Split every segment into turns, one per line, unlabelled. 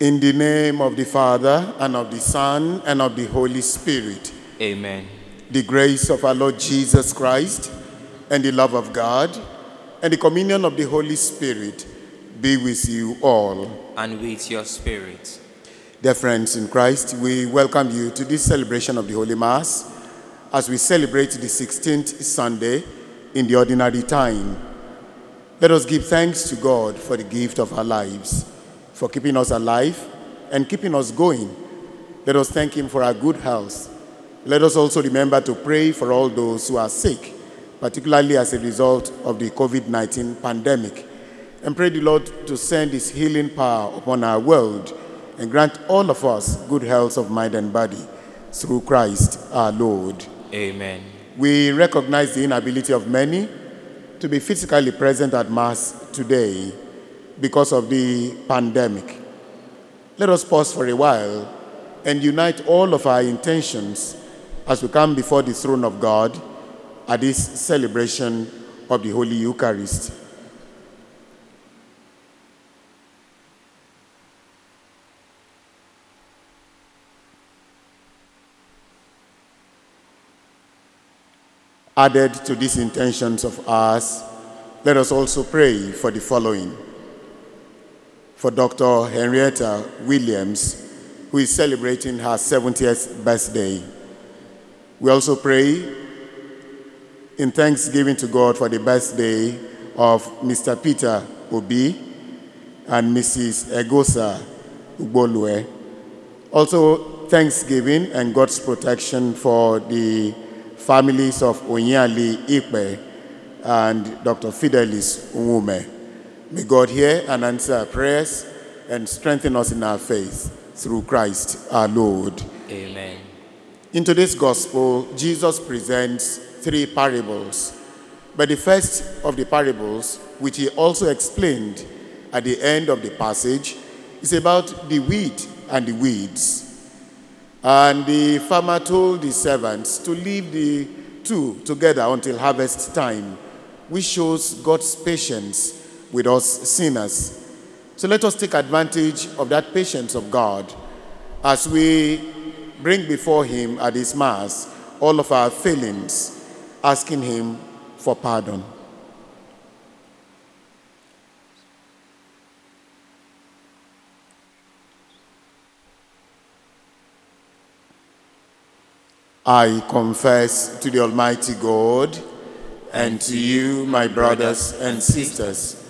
In the name of the Father, and of the Son, and of the Holy Spirit,
Amen.
the grace of our Lord Jesus Christ, and the love of God, and the communion of the Holy Spirit be with you all.
And with your spirit.
Dear friends in Christ, we welcome you to this celebration of the Holy Mass as we celebrate the 16th Sunday in the ordinary time. Let us give thanks to God for the gift of our lives, for keeping us alive and keeping us going. Let us thank Him for our good health. Let us also remember to pray for all those who are sick, particularly as a result of the COVID 19 pandemic, and pray the Lord to send His healing power upon our world and grant all of us good health of mind and body through Christ our Lord.
Amen.
We recognize the inability of many to be physically present at Mass today because of the pandemic. Let us pause for a while and unite all of our intentions as we come before the throne of God at this celebration of the Holy Eucharist. Added to these intentions of ours, let us also pray for the following. For Dr. Henrietta Williams, who is celebrating her 70th birthday. We also pray in thanksgiving to God for the birthday of Mr. Peter Obi and Mrs. Egosa Ugbolue. Also, thanksgiving and God's protection for the families of Onyali Ikpe and Dr. Fidelis Umume. May God hear and answer our prayers and strengthen us in our faith through Christ our Lord.
Amen.
In today's gospel, Jesus presents three parables. But the first of the parables, which he also explained at the end of the passage, is about the wheat and the weeds. And the farmer told the servants to leave the two together until harvest time, which shows God's patience with us sinners. So let us take advantage of that patience of God as we bring before Him at this Mass all of our failings, asking Him for pardon. I confess to the Almighty God and to you, my brothers and sisters,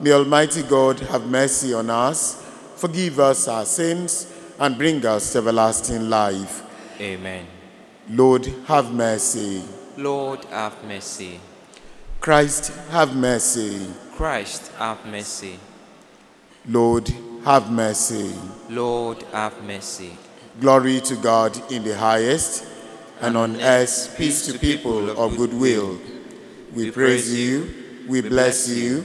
May Almighty God have mercy on us, forgive us our sins, and bring us to everlasting life.
Amen.
Lord, have mercy.
Lord, have mercy.
Christ, have mercy.
Christ, have mercy.
Lord, have mercy.
Lord, have mercy.
Glory to God in the highest, and on earth peace to people of good will. We praise you, we bless you,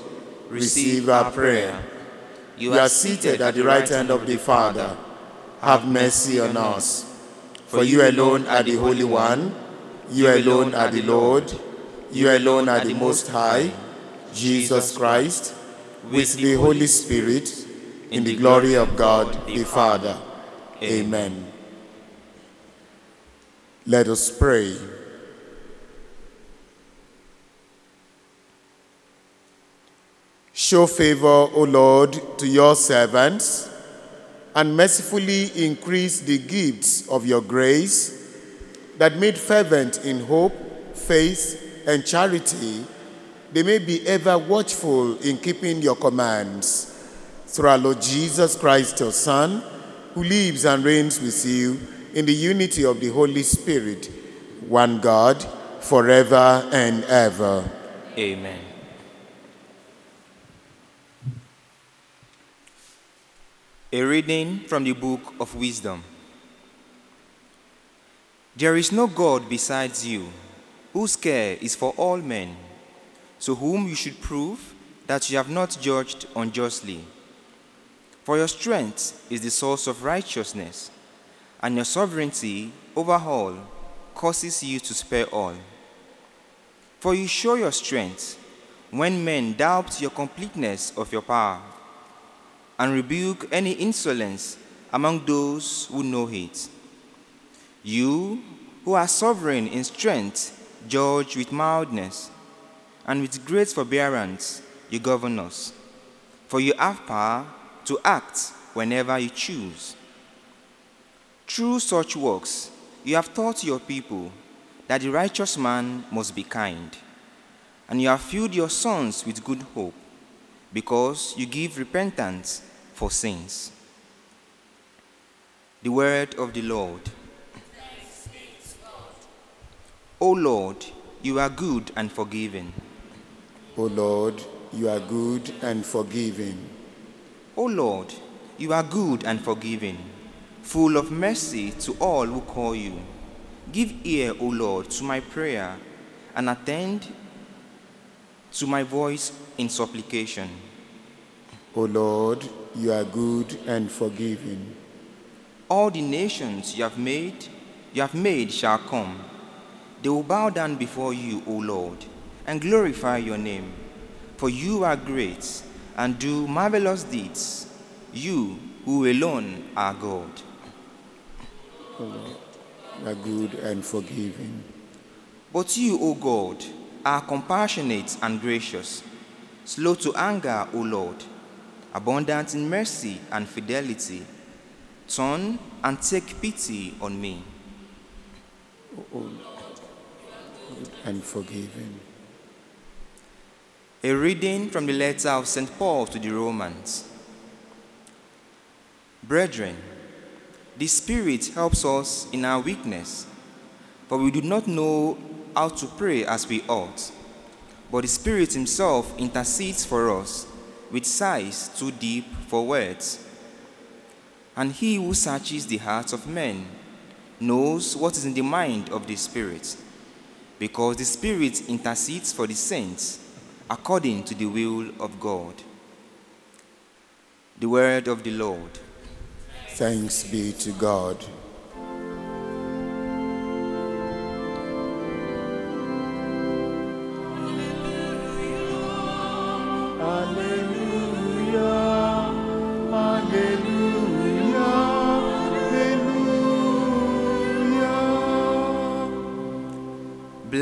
receive our prayer. You are seated at the right hand of the Father, have mercy on us. For you alone are the Holy One, you alone are the Lord, you alone are the Most High, Jesus Christ, with the Holy Spirit, in the glory of God the Father. Amen. Let us pray. Show favor, O Lord, to your servants, and mercifully increase the gifts of your grace that made fervent in hope, faith, and charity, they may be ever watchful in keeping your commands. Through our Lord Jesus Christ, your Son, who lives and reigns with you in the unity of the Holy Spirit, one God, forever and ever.
Amen. A reading from the book of Wisdom. There is no God besides you, whose care is for all men, to whom you should prove that you have not judged unjustly. For your strength is the source of righteousness, and your sovereignty over all causes you to spare all. For you show your strength when men doubt your completeness of your power, and rebuke any insolence among those who know it. You, who are sovereign in strength, judge with mildness, and with great forbearance you govern us. For you have power to act whenever you choose. Through such works, you have taught your people that the righteous man must be kind, and you have filled your sons with good hope, because you give repentance for sins. The word of the Lord. O Lord, you are good and forgiving.
O Lord, you are good and forgiving.
O Lord, you are good and forgiving, full of mercy to all who call you. Give ear, O Lord, to my prayer, and attend to my voice in supplication.
O Lord, you are good and forgiving.
All the nations you have made, you have made shall come. They will bow down before you, O Lord, and glorify your name. For you are great and do marvelous deeds. You who alone are God.
O Lord, you are good and forgiving.
But you, O God, are compassionate and gracious, slow to anger, O Lord, abundant in mercy and fidelity. Turn and take pity on me.
O Lord, good and forgiving.
A reading from the letter of St. Paul to the Romans. Brethren, the Spirit helps us in our weakness, for we do not know how to pray as we ought. But the Spirit Himself intercedes for us with sighs too deep for words. And He who searches the hearts of men knows what is in the mind of the Spirit, because the Spirit intercedes for the saints according to the will of God. The word of the Lord.
Thanks be to God.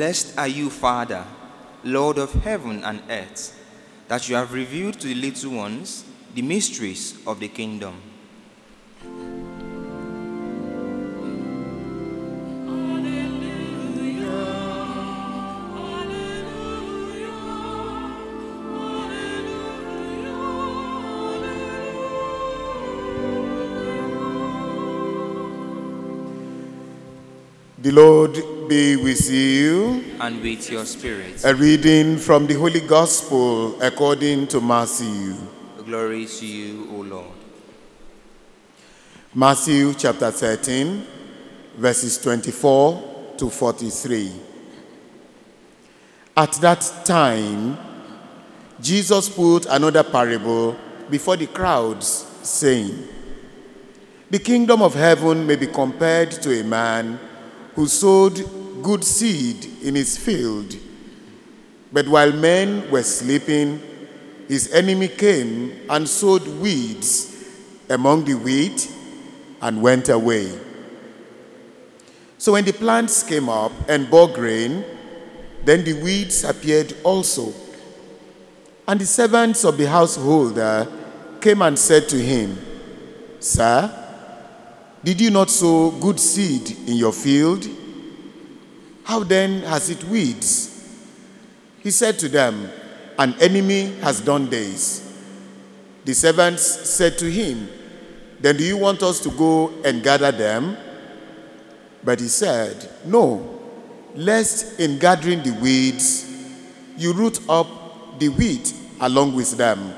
Blessed are you, Father, Lord of heaven and earth, that you have revealed to the little ones the mysteries of the kingdom.
The Lord be with you.
And with your spirit.
A reading from the Holy Gospel according to Matthew.
Glory to you, O Lord.
Matthew chapter 13, verses 24 to 43. At that time, Jesus put another parable before the crowds, saying, The kingdom of heaven may be compared to a man who sowed good seed in his field. But while men were sleeping, his enemy came and sowed weeds among the wheat and went away. So when the plants came up and bore grain, then the weeds appeared also. And the servants of the householder came and said to him, Sir, did you not sow good seed in your field? How then has it weeds? He said to them, An enemy has done this. The servants said to him, Then do you want us to go and gather them? But he said, No, lest in gathering the weeds, you root up the wheat along with them.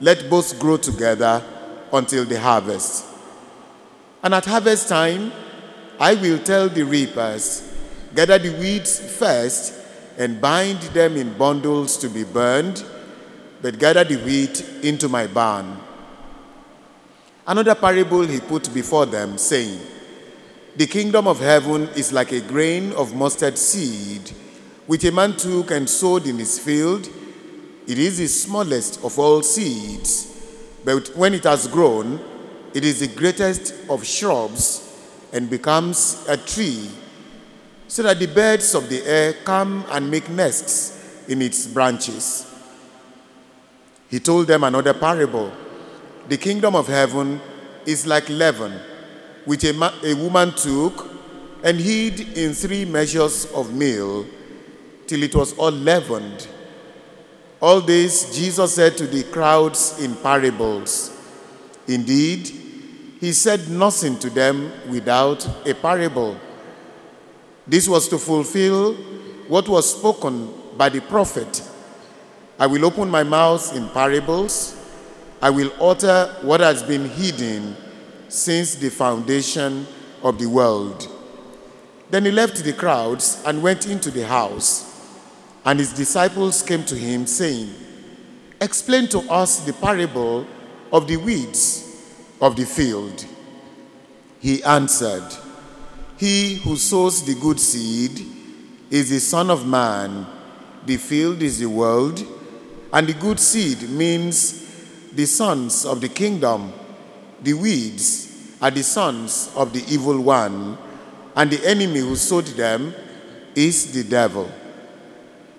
Let both grow together until the harvest. And at harvest time, I will tell the reapers, Gather the weeds first and bind them in bundles to be burned, but gather the wheat into my barn. Another parable he put before them, saying, The kingdom of heaven is like a grain of mustard seed, which a man took and sowed in his field. It is the smallest of all seeds, but when it has grown, it is the greatest of shrubs and becomes a tree, so that the birds of the air come and make nests in its branches. He told them another parable. The kingdom of heaven is like leaven, which a, ma- a woman took and hid in three measures of meal till it was all leavened. All this Jesus said to the crowds in parables. Indeed, he said nothing to them without a parable. This was to fulfill what was spoken by the prophet. I will open my mouth in parables. I will utter what has been hidden since the foundation of the world. Then he left the crowds and went into the house. And his disciples came to him, saying, Explain to us the parable of the weeds of the field. He answered, He who sows the good seed is the Son of Man, the field is the world, and the good seed means the sons of the kingdom. The weeds are the sons of the evil one, and the enemy who sowed them is the devil.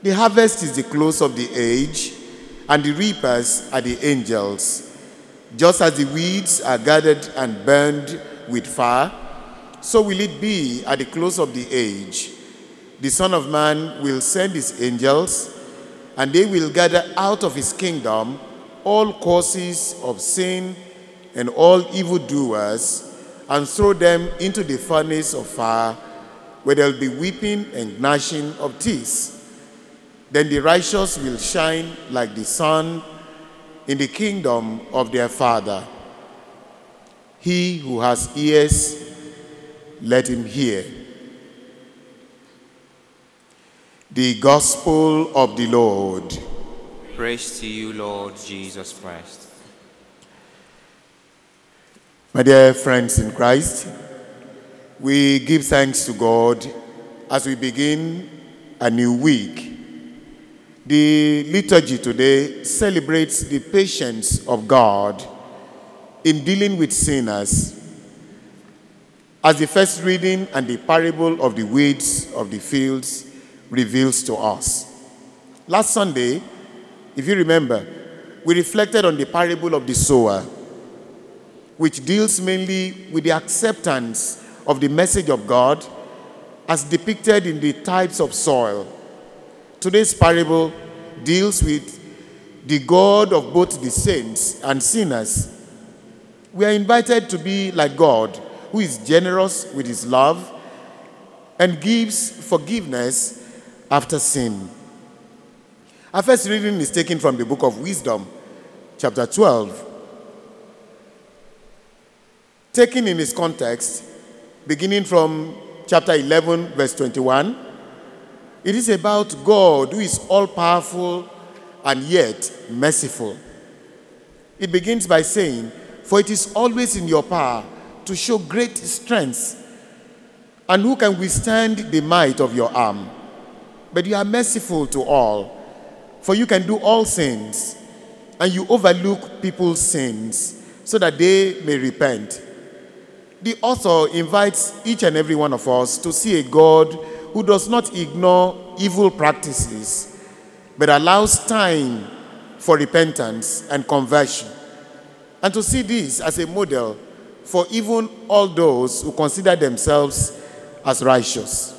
The harvest is the close of the age, and the reapers are the angels. Just as the weeds are gathered and burned with fire, so will it be at the close of the age. The Son of Man will send his angels, and they will gather out of his kingdom all causes of sin and all evildoers, and throw them into the furnace of fire, where there will be weeping and gnashing of teeth. Then the righteous will shine like the sun in the kingdom of their Father. He who has ears, let him hear. The Gospel of the Lord.
Praise to you, Lord Jesus Christ.
My dear friends in Christ, we give thanks to God as we begin a new week. The liturgy today celebrates the patience of God in dealing with sinners. As the first reading and the parable of the weeds of the fields reveals to us. Last Sunday, if you remember, we reflected on the parable of the sower, which deals mainly with the acceptance of the message of God as depicted in the types of soil. Today's parable deals with the God of both the saints and sinners. We are invited to be like God, who is generous with his love and gives forgiveness after sin. Our first reading is taken from the book of Wisdom, chapter 12. Taken in its context, beginning from chapter 11, verse 21, it is about God who is all powerful and yet merciful. It begins by saying, For it is always in your power to show great strength, and who can withstand the might of your arm? But you are merciful to all, for you can do all things, and you overlook people's sins so that they may repent. The author invites each and every one of us to see a God who does not ignore evil practices, but allows time for repentance and conversion, and to see this as a model for even all those who consider themselves as righteous.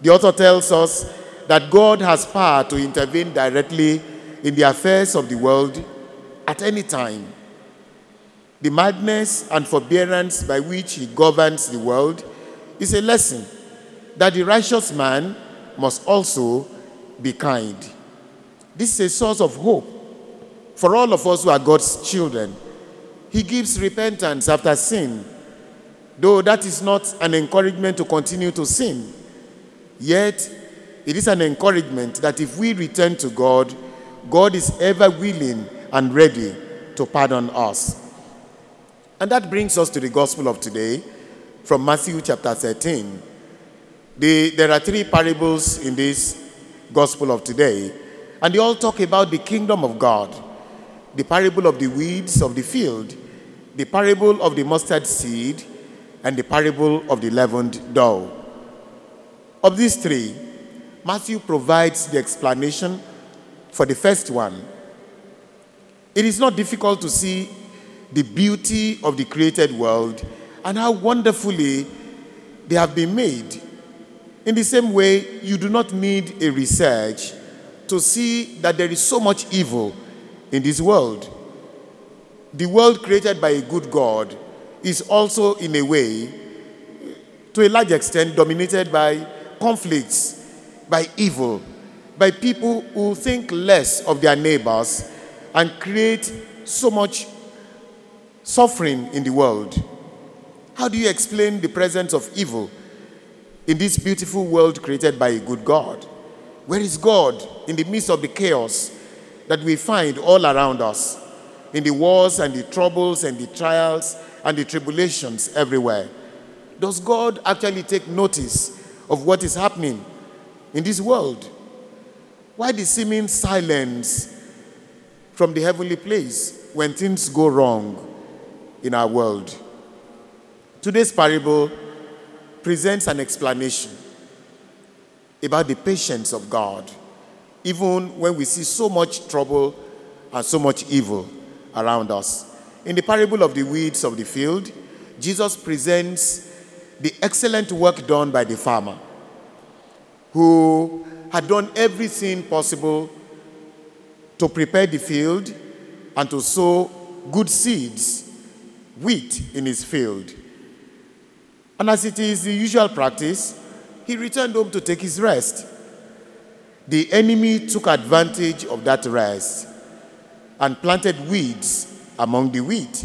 The author tells us that God has power to intervene directly in the affairs of the world at any time. The madness and forbearance by which he governs the world is a lesson that the righteous man must also be kind. This is a source of hope for all of us who are God's children. He gives repentance after sin, though that is not an encouragement to continue to sin. Yet, it is an encouragement that if we return to God, God is ever willing and ready to pardon us. And that brings us to the gospel of today from Matthew chapter 13. The, there are three parables in this gospel of today, and they all talk about the kingdom of God the parable of the weeds of the field, the parable of the mustard seed, and the parable of the leavened dough. Of these three, Matthew provides the explanation for the first one. It is not difficult to see the beauty of the created world and how wonderfully they have been made. In the same way, you do not need a research to see that there is so much evil in this world. The world created by a good God is also, in a way, to a large extent, dominated by conflicts, by evil, by people who think less of their neighbors and create so much suffering in the world. How do you explain the presence of evil in this beautiful world created by a good God? Where is God in the midst of the chaos that we find all around us, in the wars and the troubles and the trials and the tribulations everywhere? Does God actually take notice of what is happening in this world? Why the seeming silence from the heavenly place when things go wrong in our world? Today's parable presents an explanation about the patience of God, even when we see so much trouble and so much evil around us. In the parable of the weeds of the field, Jesus presents the excellent work done by the farmer who had done everything possible to prepare the field and to sow good seeds, wheat in his field. And as it is the usual practice, he returned home to take his rest. The enemy took advantage of that rest and planted weeds among the wheat.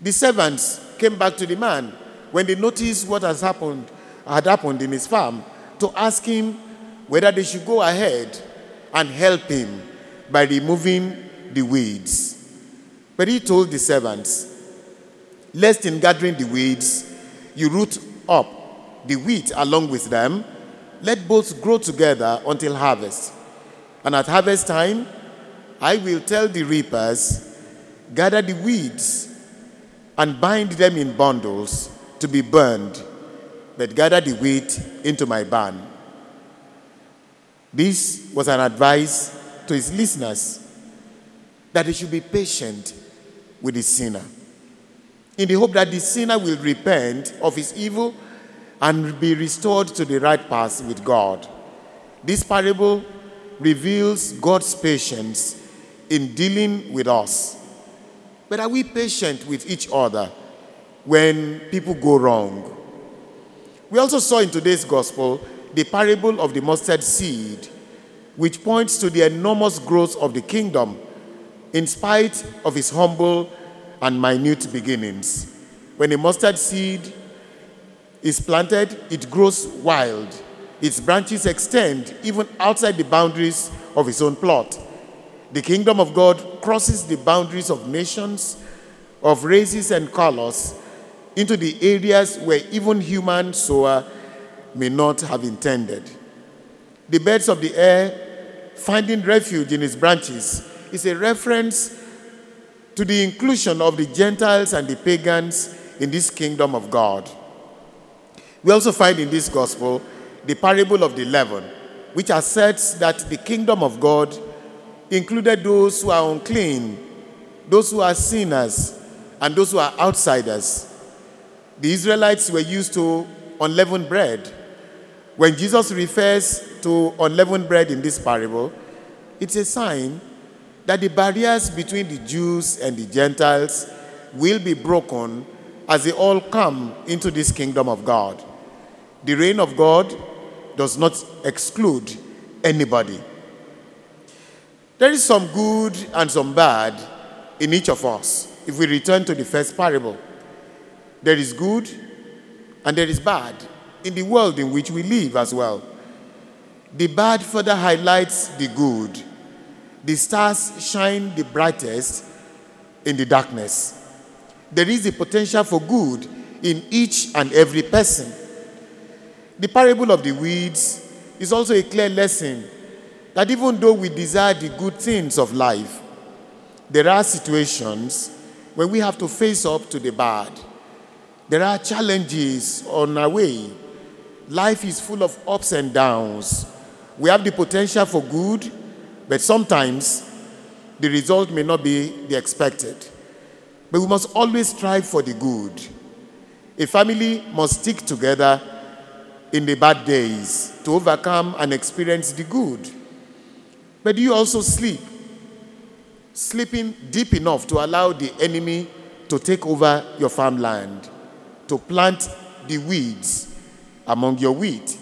The servants came back to the man when they noticed what has happened had happened in his farm to ask him whether they should go ahead and help him by removing the weeds. But he told the servants, Lest in gathering the weeds, you root up the wheat along with them, let both grow together until harvest. And at harvest time, I will tell the reapers, Gather the weeds and bind them in bundles to be burned, but gather the wheat into my barn. This was an advice to his listeners that they should be patient with the sinner in the hope that the sinner will repent of his evil and be restored to the right path with God. This parable reveals God's patience in dealing with us. But are we patient with each other when people go wrong? We also saw in today's gospel the parable of the mustard seed, which points to the enormous growth of the kingdom in spite of its humble and minute beginnings. When a mustard seed is planted, it grows wild. Its branches extend even outside the boundaries of its own plot. The kingdom of God crosses the boundaries of nations, of races and colors into the areas where even human sower may not have intended. The birds of the air finding refuge in its branches is a reference to the inclusion of the Gentiles and the pagans in this kingdom of God. We also find in this gospel the parable of the leaven, which asserts that the kingdom of God included those who are unclean, those who are sinners, and those who are outsiders. The Israelites were used to unleavened bread. When Jesus refers to unleavened bread in this parable, it's a sign that the barriers between the Jews and the Gentiles will be broken as they all come into this kingdom of God. The reign of God does not exclude anybody. There is some good and some bad in each of us. If we return to the first parable, there is good and there is bad in the world in which we live as well. The bad further highlights the good. The stars shine the brightest in the darkness. There is the potential for good in each and every person. The parable of the weeds is also a clear lesson that even though we desire the good things of life, there are situations when we have to face up to the bad. There are challenges on our way. Life is full of ups and downs. We have the potential for good, but sometimes the result may not be the expected. But we must always strive for the good. A family must stick together in the bad days to overcome and experience the good. But do you also sleep? Sleeping deep enough to allow the enemy to take over your farmland, to plant the weeds among your wheat,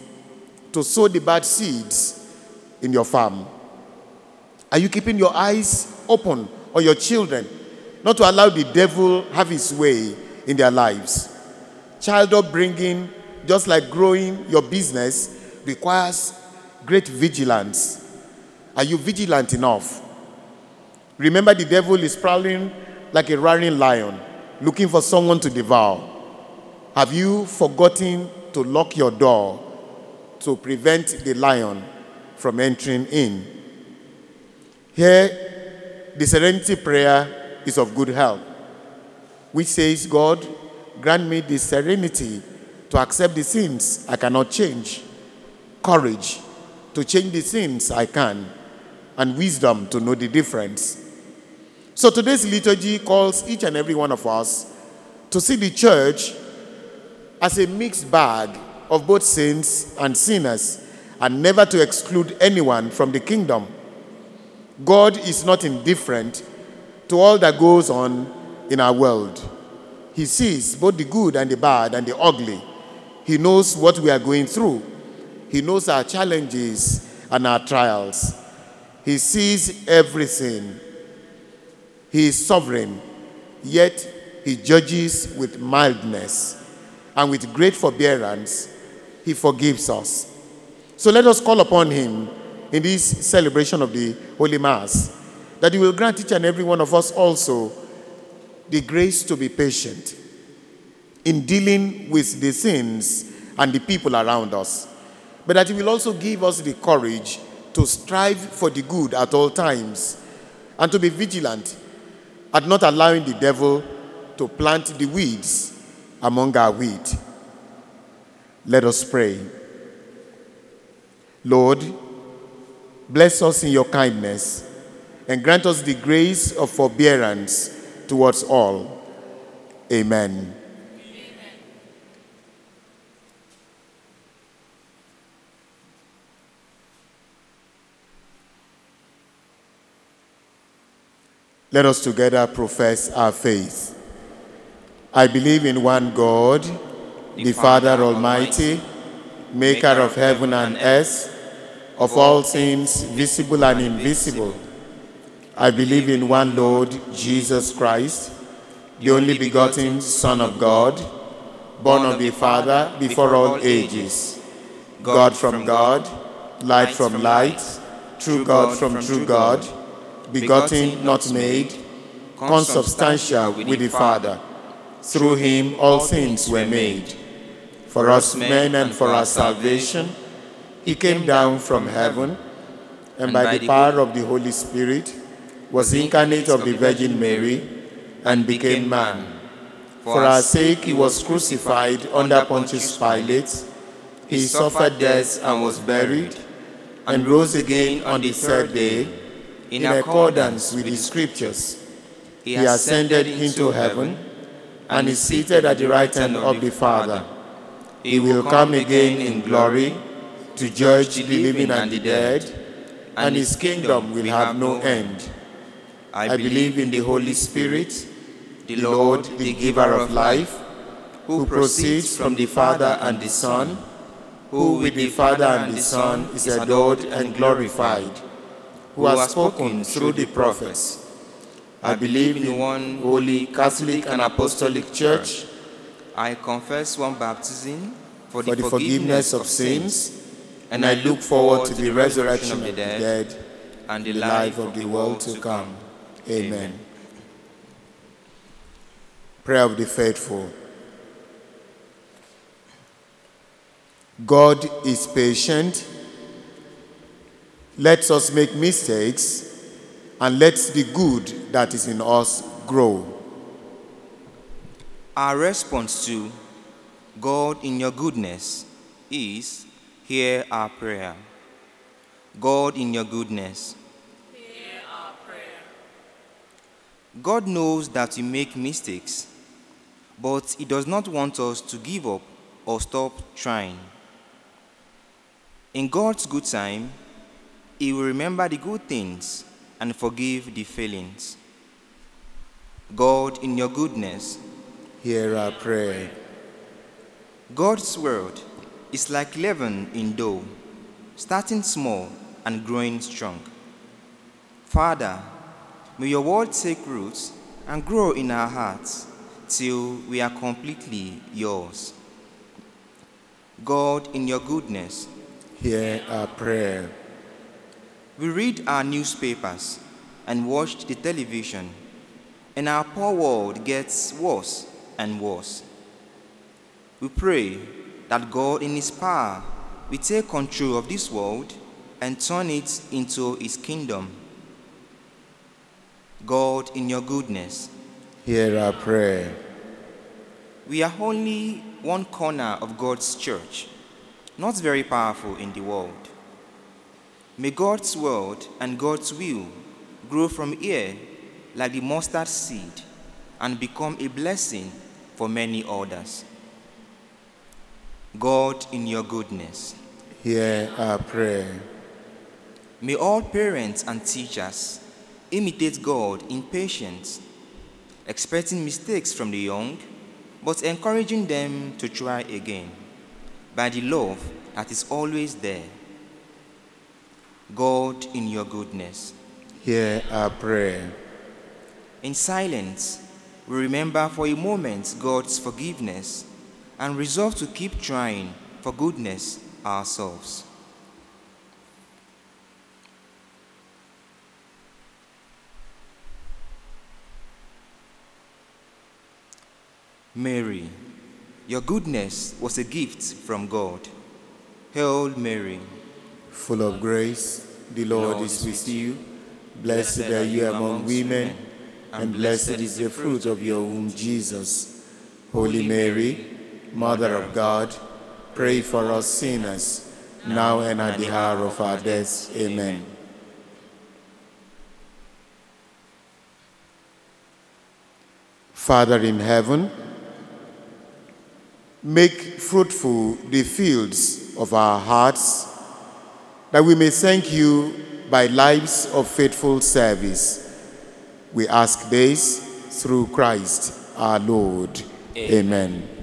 to sow the bad seeds in your farm. Are you keeping your eyes open on your children, not to allow the devil have his way in their lives? Child upbringing, just like growing your business, requires great vigilance. Are you vigilant enough? Remember, the devil is prowling like a roaring lion, looking for someone to devour. Have you forgotten to lock your door to prevent the lion from entering in? Here, the serenity prayer is of good help, which says, God, grant me the serenity to accept the sins I cannot change, courage to change the sins I can, and wisdom to know the difference. So today's liturgy calls each and every one of us to see the church as a mixed bag of both saints and sinners, and never to exclude anyone from the kingdom. God is not indifferent to all that goes on in our world. He sees both the good and the bad and the ugly. He knows what we are going through. He knows our challenges and our trials. He sees everything. He is sovereign, yet he judges with mildness and with great forbearance. He forgives us. So let us call upon him in this celebration of the Holy Mass that he will grant each and every one of us also the grace to be patient in dealing with the sins and the people around us, but that he will also give us the courage to strive for the good at all times and to be vigilant at not allowing the devil to plant the weeds among our wheat. Let us pray. Lord, bless us in your kindness and grant us the grace of forbearance towards all. Amen. Let us together profess our faith. I believe in one God, the Father Almighty, maker of heaven and earth, of all things visible and invisible. I believe in one Lord, Jesus Christ, the only begotten Son of God, born of the Father before all ages, God from God, light from light, true God from true God, begotten, not made, consubstantial with the Father. Through him all things were made. For us men and for our salvation, he came down from heaven, and by the power of the Holy Spirit was incarnate of the Virgin Mary, and became man. For our sake he was crucified under Pontius Pilate. He suffered death and was buried, and rose again on the third day in accordance with the scriptures. He ascended into heaven and is seated at the right hand of the Father. He will come again in glory to judge the living and the dead, and his kingdom will have no end. I believe in the Holy Spirit, the Lord, the giver of life, who proceeds from the Father and the Son, who with the Father and the Son is adored and glorified, who has spoken through the prophets. I believe in one holy Catholic and Apostolic Church.
I confess one baptism for
for the forgiveness of sins, and I look forward to the resurrection of the dead
and
the life of the world to come. Amen. Prayer of the faithful. God is patient, lets us make mistakes, and lets the good that is in us grow.
Our response to God in your goodness is hear our prayer. God in your goodness. Hear our prayer. God knows that we make mistakes, but He does not want us to give up or stop trying. In God's good time, He will remember the good things and forgive the failings. God, in your goodness,
Hear our prayer.
God's word is like leaven in dough, starting small and growing strong. Father, may your word take root and grow in our hearts till we are completely yours. God, in your goodness,
Hear our prayer.
We read our newspapers and watch the television, and our poor world gets worse and worse. We pray that God, in His power, will take control of this world and turn it into His kingdom. God, in your goodness,
Hear our prayer.
we are only one corner of God's church, not very powerful in the world. May God's word and God's will grow from here like the mustard seed and become a blessing for many others. God, in your goodness,
Hear our prayer.
may all parents and teachers imitate God in patience, expecting mistakes from the young, but encouraging them to try again by the love that is always there. God, in your goodness,
Hear our prayer.
In silence, we remember for a moment God's forgiveness and resolve to keep trying for goodness ourselves. Mary, your goodness was a gift from God. Hail Mary,
Full of grace, the Lord is with you. Blessed are you among women, and blessed is the fruit of your womb, Jesus. Holy Mary, Mother of God, pray for us sinners, now and at the hour of our death. Amen. Father in heaven, make fruitful the fields of our hearts that we may thank you by lives of faithful service. We ask this through Christ our Lord. Amen.
Sowing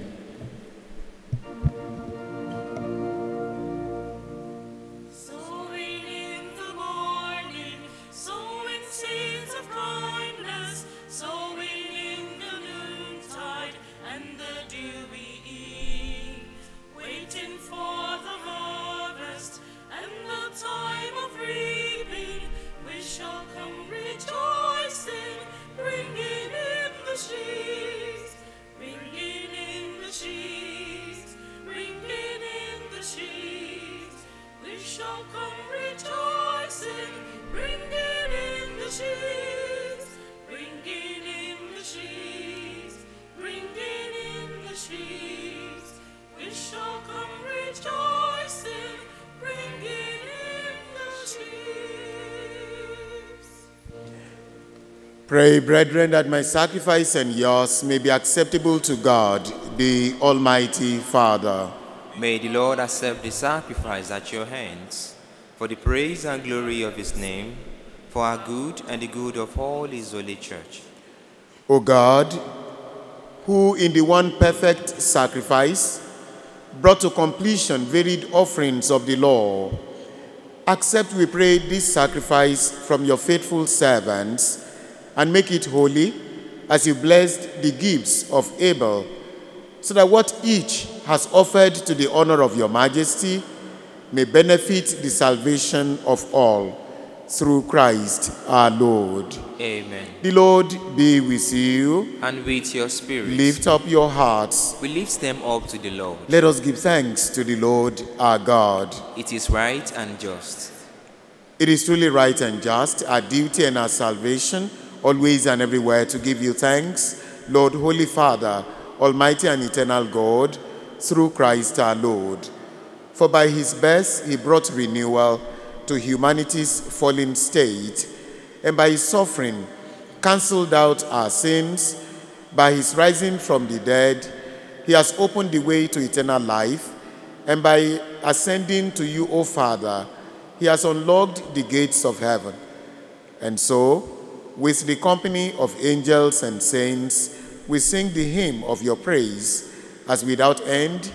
Pray, brethren, that my sacrifice and yours may be acceptable to God, the Almighty Father.
May the Lord accept the sacrifice at your hands for the praise and glory of his name, for our good and the good of all his holy church.
O God, who in the one perfect sacrifice brought to completion varied offerings of the law, accept, we pray, this sacrifice from your faithful servants and make it holy as you blessed the gifts of Abel, so that what each has offered to the honor of your majesty may benefit the salvation of all through Christ our Lord.
Amen.
The Lord be with you.
And with your spirit,
Lift up your hearts.
we lift them up to the Lord.
Let us give thanks to the Lord our God.
It is right and just.
It is truly right and just, our duty and our salvation, always and everywhere to give you thanks, Lord, Holy Father, Almighty and eternal God, through Christ our Lord. For by his birth he brought renewal to humanity's fallen state, and by his suffering cancelled out our sins. By his rising from the dead, he has opened the way to eternal life, and by ascending to you, O Father, he has unlocked the gates of heaven. And so, with the company of angels and saints, we sing the hymn of your praise, as without end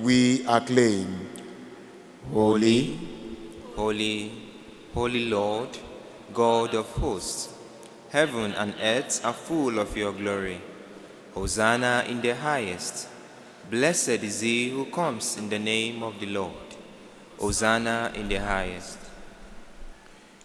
we acclaim. Holy,
Holy, holy Lord, God of hosts, heaven and earth are full of your glory. Hosanna in the highest. Blessed is he who comes in the name of the Lord. Hosanna in the highest.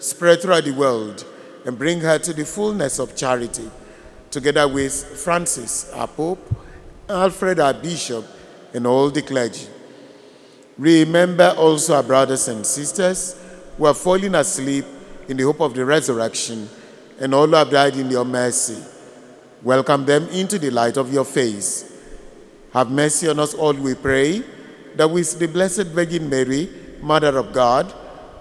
spread throughout the world and bring her to the fullness of charity, together with Francis, our Pope, Alfred, our Bishop, and all the clergy. Remember also our brothers and sisters who are falling asleep in the hope of the resurrection, and all who have died in your mercy. Welcome them into the light of your face. Have mercy on us all, we pray, that with the Blessed Virgin Mary, Mother of God,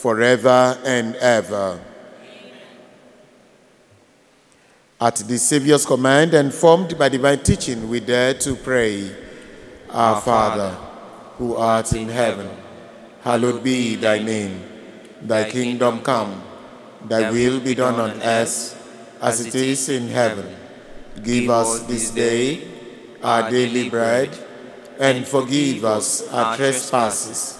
forever and ever. At the Savior's command and formed by divine teaching, we dare to pray. Our, Father, who art in heaven, hallowed be thy name. Thy kingdom come, thy will be done on earth as it is in heaven. Give us this day our daily bread, and forgive us our trespasses,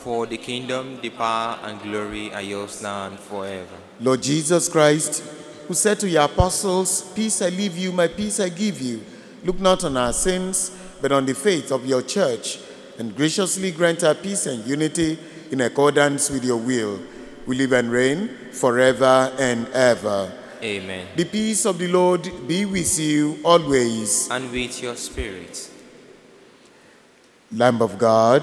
For the kingdom, the power, and glory are yours now and forever.
Lord Jesus Christ, who said to your apostles, Peace I leave you, my peace I give you. Look not on our sins, but on the faith of your church, and graciously grant our peace and unity in accordance with your will. We live and reign forever and ever.
Amen.
The peace of the Lord be with you always.
And with your spirit,
Lamb of God,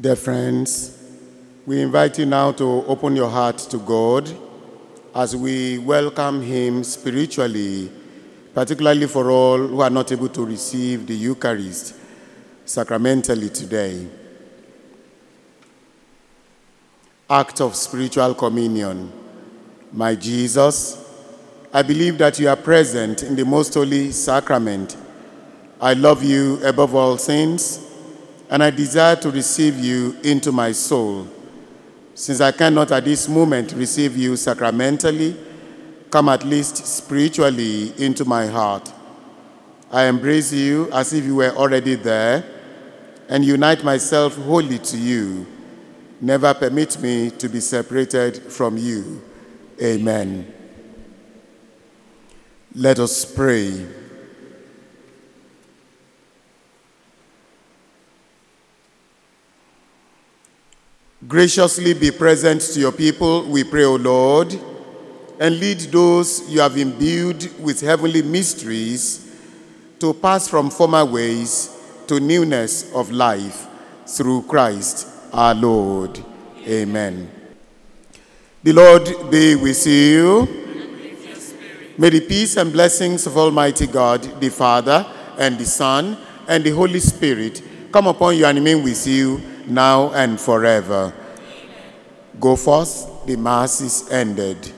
Dear friends, we invite you now to open your heart to God as we welcome Him spiritually, particularly for all who are not able to receive the Eucharist sacramentally today. Act of spiritual communion. My Jesus, I believe that you are present in the most holy sacrament. I love you above all things, and I desire to receive you into my soul. Since I cannot at this moment receive you sacramentally, come at least spiritually into my heart. I embrace you as if you were already there and unite myself wholly to you. Never permit me to be separated from you. Amen. Let us pray. Graciously be present to your people, we pray, O Lord, and lead those you have imbued with heavenly mysteries to pass from former ways to newness of life through Christ our Lord. Amen. The Lord be with you. May the peace and blessings of Almighty God, the Father, and the Son, and the Holy Spirit come upon you and remain with you now and forever. Go forth, the Mass is ended.